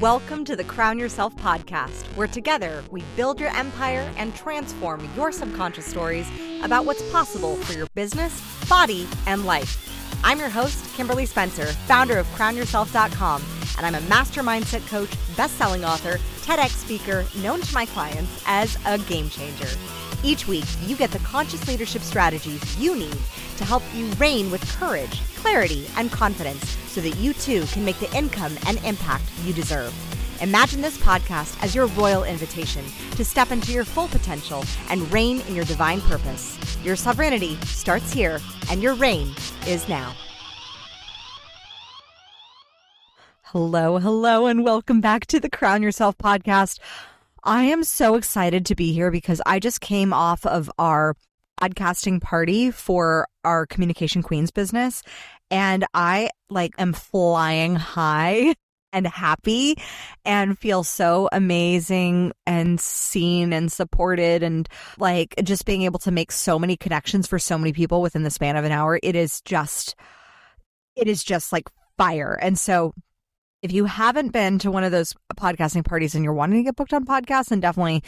Welcome to the Crown Yourself podcast, where together we build your empire and transform your subconscious stories about what's possible for your business, body, and life. I'm your host, Kimberly Spencer, founder of CrownYourself.com, and I'm a master mindset coach, best-selling author, TEDx speaker, known to my clients as a game changer. Each week, you get the conscious leadership strategies you need to help you reign with courage, clarity, and confidence so that you too can make the income and impact you deserve. Imagine this podcast as your royal invitation to step into your full potential and reign in your divine purpose. Your sovereignty starts here, and your reign is now. Hello, hello, and welcome back to the Crown Yourself podcast. I am so excited to be here because I just came off of our podcasting party for our communication queens business and I like am flying high and happy and feel so amazing and seen and supported and like just being able to make so many connections for so many people within the span of an hour. It is just it is just like fire. And so if you haven't been to one of those podcasting parties and you're wanting to get booked on podcasts, then definitely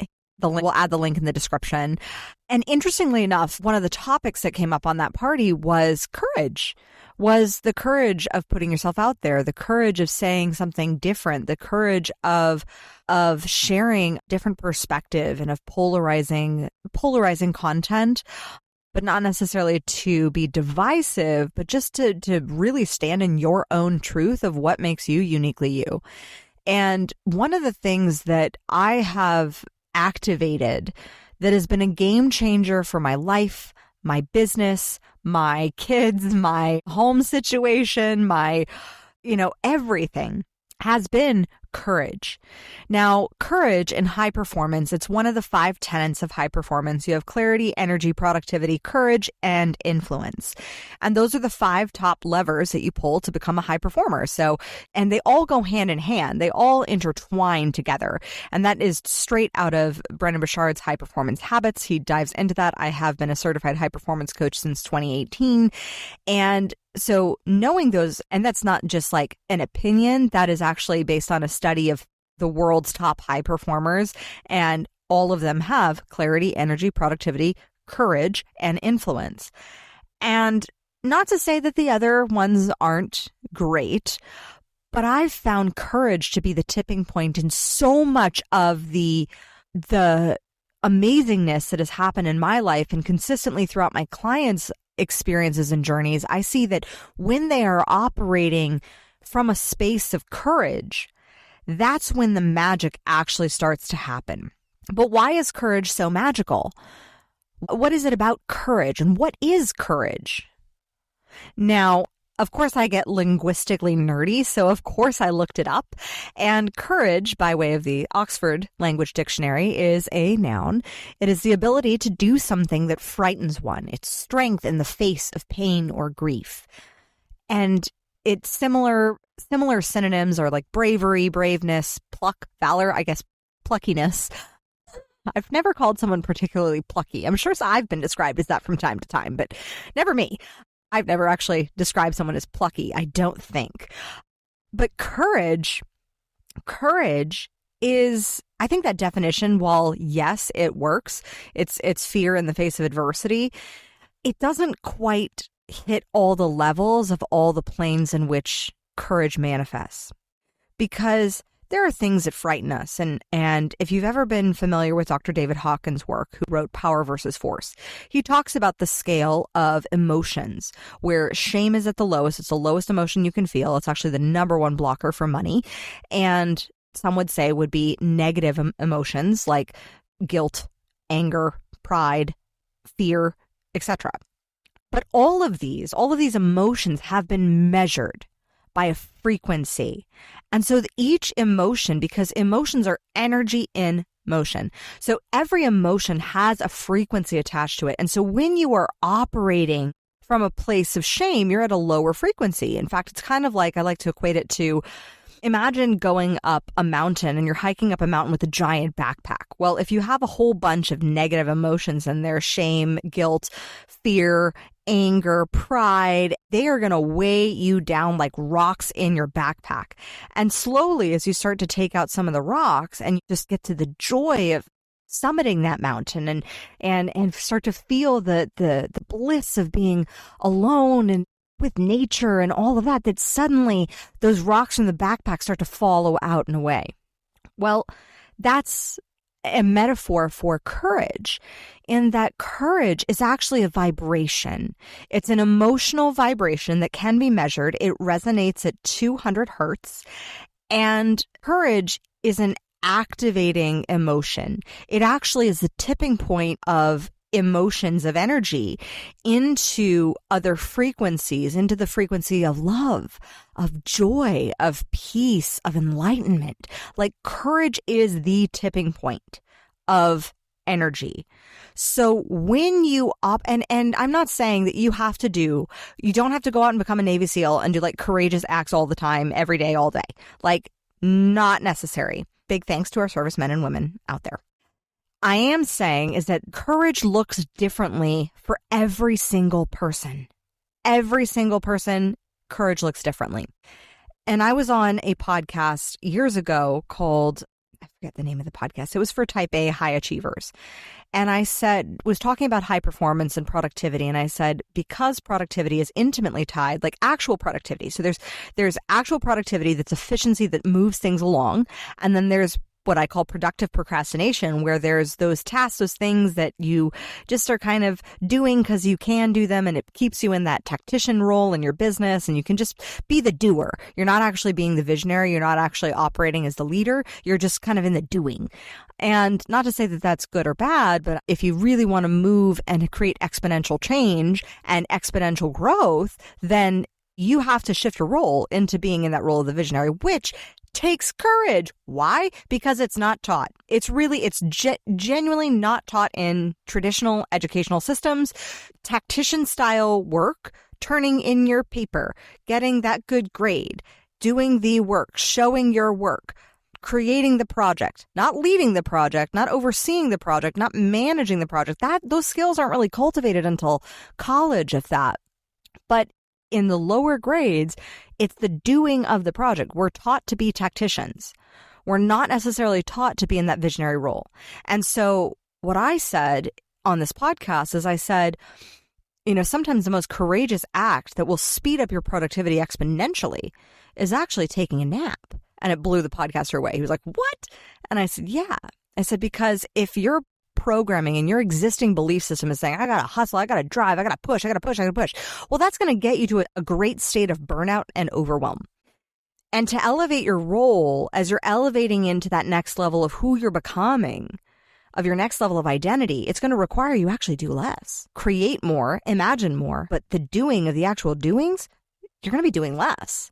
eh, the link, we'll add the link in the description. And interestingly enough, one of the topics that came up on that party was courage, was the courage of putting yourself out there, the courage of saying something different, the courage of of sharing different perspective and of polarizing polarizing content but not necessarily to be divisive, but just to, to really stand in your own truth of what makes you uniquely you. And one of the things that I have activated that has been a game changer for my life, my business, my kids, my home situation, my, you know, everything has been courage. Now, courage and high performance, it's one of the five tenets of high performance. You have clarity, energy, productivity, courage, and influence. And those are the five top levers that you pull to become a high performer. So, and they all go hand in hand. They all intertwine together. And that is straight out of Brendon Burchard's high performance habits. He dives into that. I have been a certified high performance coach since 2018. And so knowing those, and that's not just like an opinion, that is actually based on a study of the world's top high performers, and all of them have clarity, energy, productivity, courage, and influence. And not to say that the other ones aren't great, but I've found courage to be the tipping point in so much of the the amazingness that has happened in my life and consistently throughout my clients' experiences and journeys. I see that when they are operating from a space of courage, that's when the magic actually starts to happen. But why is courage so magical? What is it about courage and what is courage? Now, of course, I get linguistically nerdy, so of course I looked it up. And courage, by way of the Oxford Language Dictionary, is a noun. It is the ability to do something that frightens one. It's strength in the face of pain or grief. And it's similar similar synonyms are like bravery, braveness, pluck, valor, I guess pluckiness. I've never called someone particularly plucky. I'm sure I've been described as that from time to time, but never me. I've never actually described someone as plucky, I don't think. But courage, courage is I think that definition while yes, it works. It's it's fear in the face of adversity. It doesn't quite hit all the levels of all the planes in which courage manifests. Because there are things that frighten us. And, and if you've ever been familiar with Dr. David Hawkins' work, who wrote Power versus Force, he talks about the scale of emotions where shame is at the lowest. It's the lowest emotion you can feel. It's actually the number one blocker for money. And some would say would be negative emotions like guilt, anger, pride, fear, etc. But all of these, all of these emotions have been measured by a frequency. And so each emotion, because emotions are energy in motion. So every emotion has a frequency attached to it. And so when you are operating from a place of shame, you're at a lower frequency. In fact, it's kind of like I like to equate it to imagine going up a mountain and you're hiking up a mountain with a giant backpack. Well, if you have a whole bunch of negative emotions in there, shame, guilt, fear, anger, pride, they are going to weigh you down like rocks in your backpack. And slowly, as you start to take out some of the rocks and you just get to the joy of summiting that mountain and and and start to feel the the the bliss of being alone and with nature and all of that that suddenly those rocks in the backpack start to follow out and away well that's a metaphor for courage in that courage is actually a vibration. It's an emotional vibration that can be measured. It resonates at 200 hertz. And courage is an activating emotion. It actually is the tipping point of emotions of energy into other frequencies, into the frequency of love, of joy, of peace, of enlightenment. Like courage is the tipping point of energy. So when you up and and I'm not saying that you have to do you don't have to go out and become a Navy SEAL and do like courageous acts all the time, every day, all day. Like not necessary. Big thanks to our servicemen and women out there. I am saying is that courage looks differently for every single person. Every single person, courage looks differently. And I was on a podcast years ago called I forget the name of the podcast. It was for type A high achievers. And I said, was talking about high performance and productivity. And I said, because productivity is intimately tied, like actual productivity. So there's, there's actual productivity that's efficiency that moves things along. And then there's what I call productive procrastination, where there's those tasks, those things that you just are kind of doing because you can do them and it keeps you in that tactician role in your business and you can just be the doer. You're not actually being the visionary. You're not actually operating as the leader. You're just kind of in the doing. And not to say that that's good or bad, but if you really want to move and create exponential change and exponential growth, then you have to shift your role into being in that role of the visionary, which takes courage. Why? Because it's not taught. It's really, it's ge- genuinely not taught in traditional educational systems. Tactician style work, turning in your paper, getting that good grade, doing the work, showing your work, creating the project, not leading the project, not overseeing the project, not managing the project. That those skills aren't really cultivated until college if that. But in the lower grades, it's the doing of the project. We're taught to be tacticians. We're not necessarily taught to be in that visionary role. And so, what I said on this podcast is I said, you know, sometimes the most courageous act that will speed up your productivity exponentially is actually taking a nap. And it blew the podcaster away. He was like, What? And I said, Yeah. I said, Because if you're programming and your existing belief system is saying, I gotta hustle, I gotta drive, I gotta push, I gotta push, I gotta push. Well, that's gonna get you to a, great state of burnout and overwhelm. And to elevate your role as you're elevating into that next level of who you're becoming, of your next level of identity, it's going to require you actually do less, create more, imagine more. But the doing of the actual doings, you're going to be doing less.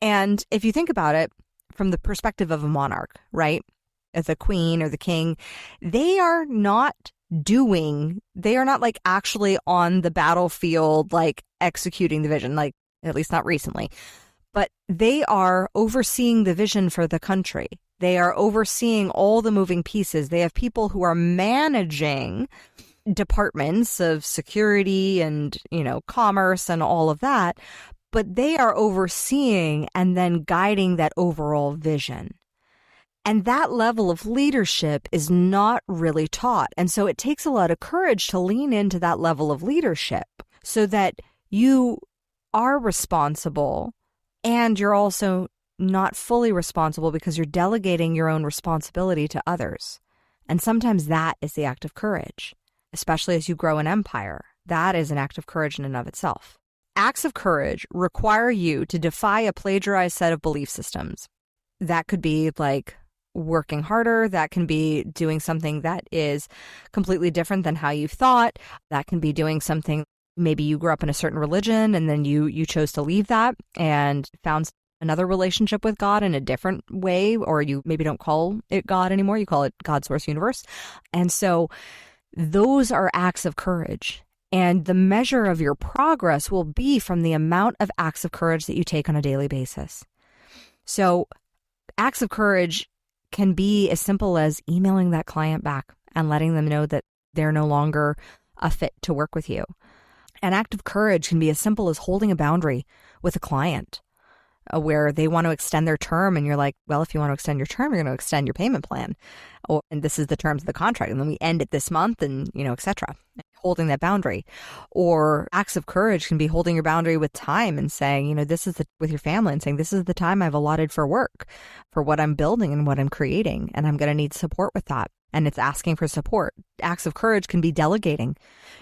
And if you think about it from the perspective of a monarch, right? Uh, the queen or the king, they are not doing, they are not like actually on the battlefield, like executing the vision, like at least not recently, but they are overseeing the vision for the country. They are overseeing all the moving pieces. They have people who are managing departments of security and, you know, commerce and all of that, but they are overseeing and then guiding that overall vision. And that level of leadership is not really taught. And so it takes a lot of courage to lean into that level of leadership so that you are responsible and you're also not fully responsible because you're delegating your own responsibility to others. And sometimes that is the act of courage, especially as you grow an empire. That is an act of courage in and of itself. Acts of courage require you to defy a plagiarized set of belief systems. That could be like working harder. That can be doing something that is completely different than how you thought. That can be doing something maybe you grew up in a certain religion and then you you chose to leave that and found another relationship with God in a different way or you maybe don't call it God anymore, you call it God source universe. And so those are acts of courage. And the measure of your progress will be from the amount of acts of courage that you take on a daily basis. So, acts of courage can be as simple as emailing that client back and letting them know that they're no longer a fit to work with you. An act of courage can be as simple as holding a boundary with a client uh, where they want to extend their term and you're like, well, if you want to extend your term, you're going to extend your payment plan. And this is the terms of the contract. And then we end it this month and, you know, etc holding that boundary. Or acts of courage can be holding your boundary with time and saying, you know, this is the, with your family and saying, this is the time I've allotted for work, for what I'm building and what I'm creating. And I'm going to need support with that and it's asking for support. Acts of courage can be delegating.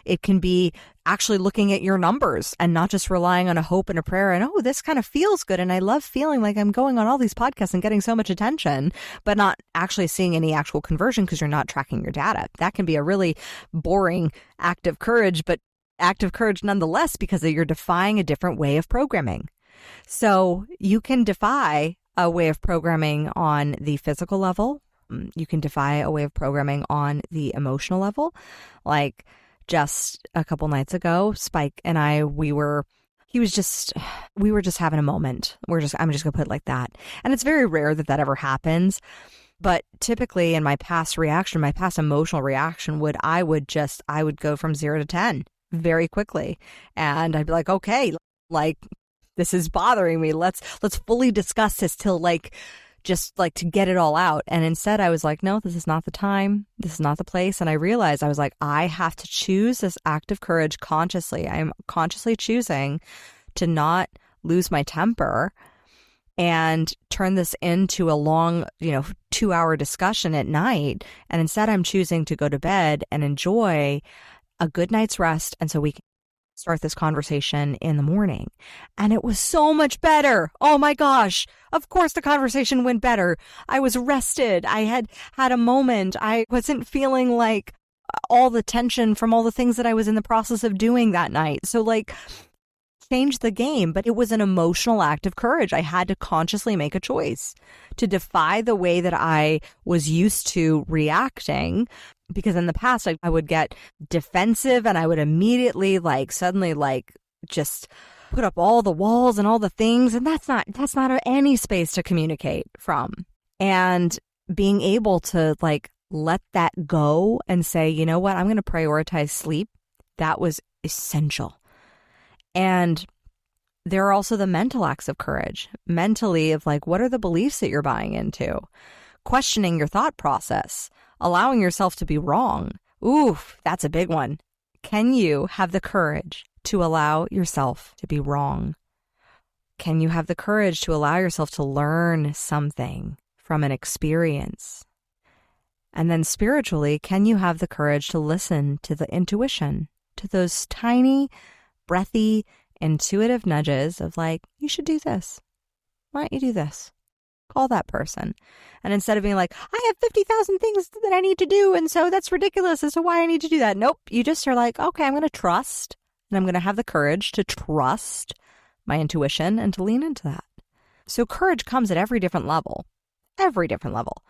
It can be actually looking at your numbers and not just relying on a hope and a prayer and, oh, this kind of feels good. And I love feeling like I'm going on all these podcasts and getting so much attention, but not actually seeing any actual conversion because you're not tracking your data. That can be a really boring act of courage, but act of courage nonetheless because you're defying a different way of programming. So you can defy a way of programming on the physical level Um, you can defy a way of programming on the emotional level. Like just a couple nights ago, Spike and I, we were he was just we were just having a moment. We're just i'm just gonna put it like that. And it's very rare that that ever happens. But typically in my past reaction my past emotional reaction would i would just i would go from zero to ten very quickly. And i'd be like okay like this is bothering me. Let's let's fully discuss this till like just like to get it all out. And instead, I was like, no, this is not the time. This is not the place. And I realized I was like, I have to choose this act of courage consciously. I am consciously choosing to not lose my temper and turn this into a long, you know, two hour discussion at night. And instead, I'm choosing to go to bed and enjoy a good night's rest. And so we start this conversation in the morning. And it was so much better. Oh my gosh. Of course the conversation went better. I was rested. I had had a moment. I wasn't feeling like uh, all the tension from all the things that I was in the process of doing that night. So like change the game, but it was an emotional act of courage. I had to consciously make a choice to defy the way that I was used to reacting because in the past I, I would get defensive and I would immediately like suddenly like just put up all the walls and all the things and that's not that's not any space to communicate from. And being able to like let that go and say you know what? I'm going to prioritize sleep. That was essential and there are also the mental acts of courage mentally of like what are the beliefs that you're buying into questioning your thought process allowing yourself to be wrong. Oof, that's a big one. Can you have the courage to allow yourself to be wrong? Can you have the courage to allow yourself to learn something from an experience? And then spiritually, can you have the courage to listen to the intuition, to those tiny, breathy, intuitive nudges of like, you should do this. Why don't you do this? Call that person. And instead of being like, I have 50,000 things that I need to do, and so that's ridiculous as to why I need to do that. Nope. You just are like, okay, I'm going to trust, and I'm going to have the courage to trust my intuition and to lean into that. So courage comes at every different level, every different level.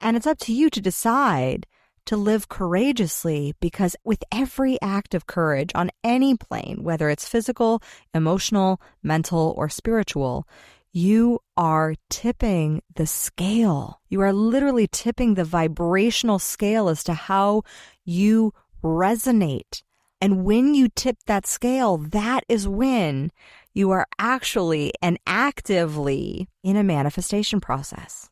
And it's up to you to decide to live courageously because with every act of courage on any plane, whether it's physical, emotional, mental, or spiritual, you are tipping the scale. You are literally tipping the vibrational scale as to how you resonate. And when you tip that scale, that is when you are actually and actively in a manifestation process.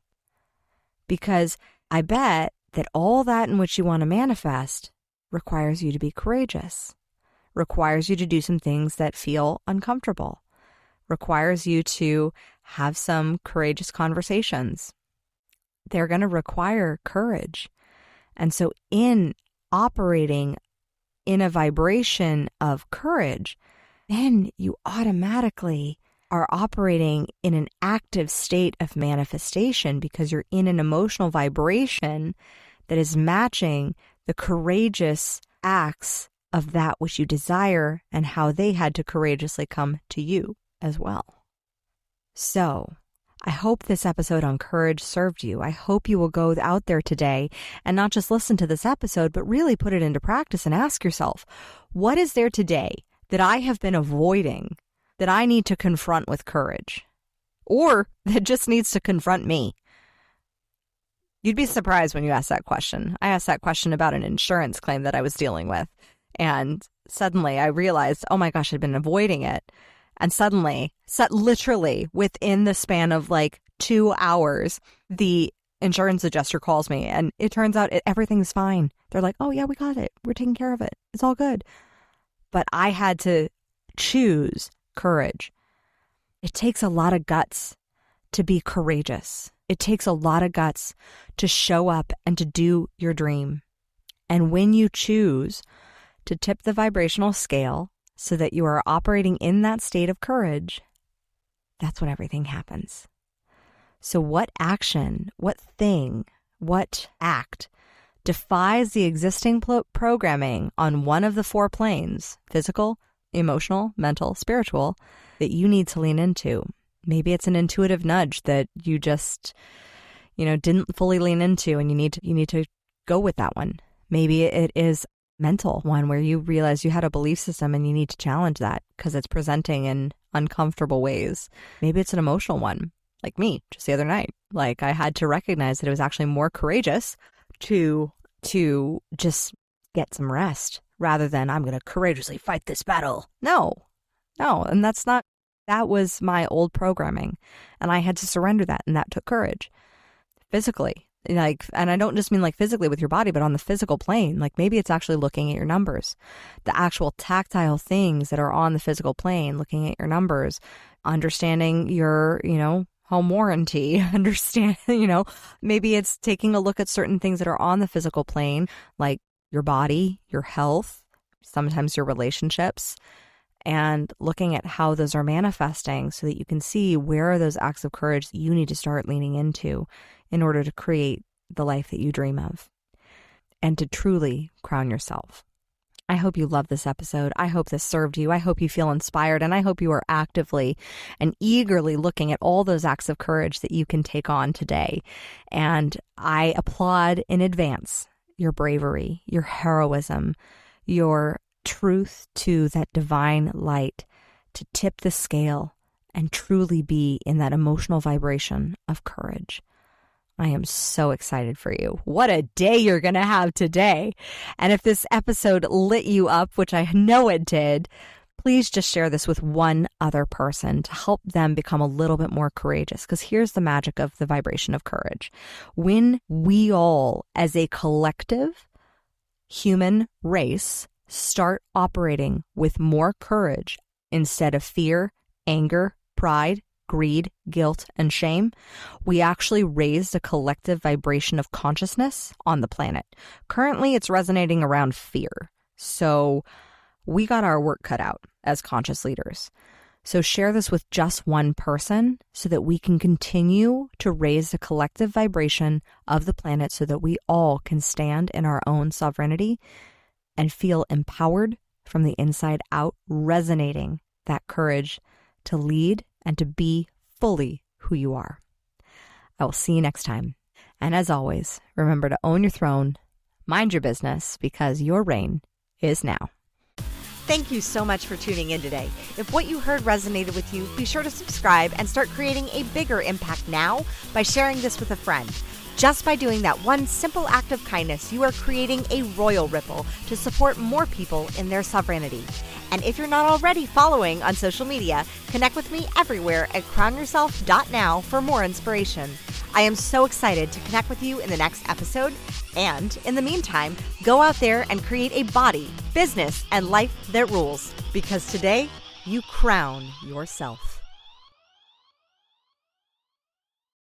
Because I bet that all that in which you want to manifest requires you to be courageous, requires you to do some things that feel uncomfortable, requires you to have some courageous conversations. They're going to require courage. And so, in operating in a vibration of courage, then you automatically are operating in an active state of manifestation because you're in an emotional vibration that is matching the courageous acts of that which you desire and how they had to courageously come to you as well. So, I hope this episode on courage served you. I hope you will go out there today and not just listen to this episode, but really put it into practice and ask yourself, what is there today that I have been avoiding that I need to confront with courage? Or that just needs to confront me? You'd be surprised when you ask that question. I asked that question about an insurance claim that I was dealing with. And suddenly I realized, oh my gosh, I'd been avoiding it. And suddenly, set literally within the span of like two hours, the insurance adjuster calls me and it turns out it, everything's fine. They're like, oh yeah, we got it. We're taking care of it. It's all good. But I had to choose courage. It takes a lot of guts to be courageous. It takes a lot of guts to show up and to do your dream. And when you choose to tip the vibrational scale so that you are operating in that state of courage, that's when everything happens. So, what action, what thing, what act defies the existing programming on one of the four planes physical, emotional, mental, spiritual that you need to lean into? Maybe it's an intuitive nudge that you just, you know, didn't fully lean into and you need to, you need to go with that one. Maybe it is mental one where you realize you had a belief system and you need to challenge that because it's presenting in uncomfortable ways. Maybe it's an emotional one, like me just the other night. Like I had to recognize that it was actually more courageous to to just get some rest rather than I'm going to courageously fight this battle. No. No, and that's not that was my old programming and I had to surrender that and that took courage. Physically, like and i don't just mean like physically with your body but on the physical plane like maybe it's actually looking at your numbers the actual tactile things that are on the physical plane looking at your numbers understanding your you know home warranty understand you know maybe it's taking a look at certain things that are on the physical plane like your body your health sometimes your relationships and looking at how those are manifesting so that you can see where are those acts of courage that you need to start leaning into in order to create the life that you dream of and to truly crown yourself. I hope you love this episode. I hope this served you. I hope you feel inspired and I hope you are actively and eagerly looking at all those acts of courage that you can take on today. And I applaud in advance your bravery, your heroism, your truth to that divine light to tip the scale and truly be in that emotional vibration of courage. I am so excited for you. What a day you're going to have today. And if this episode lit you up, which I know it did, please just share this with one other person to help them become a little bit more courageous. Because here's the magic of the vibration of courage. When we all, as a collective human race, start operating with more courage instead of fear, anger, pride, greed, guilt, and shame, we actually raised a collective vibration of consciousness on the planet. Currently, it's resonating around fear. So we got our work cut out as conscious leaders. So share this with just one person so that we can continue to raise the collective vibration of the planet so that we all can stand in our own sovereignty and feel empowered from the inside out, resonating that courage to lead and to be fully who you are. I will see you next time. And as always, remember to own your throne, mind your business, because your reign is now. Thank you so much for tuning in today. If what you heard resonated with you, be sure to subscribe and start creating a bigger impact now by sharing this with a friend. Just by doing that one simple act of kindness, you are creating a royal ripple to support more people in their sovereignty. And if you're not already following on social media, connect with me everywhere at crownyourself.now for more inspiration. I am so excited to connect with you in the next episode. And in the meantime, go out there and create a body, business, and life that rules. Because today, you crown yourself.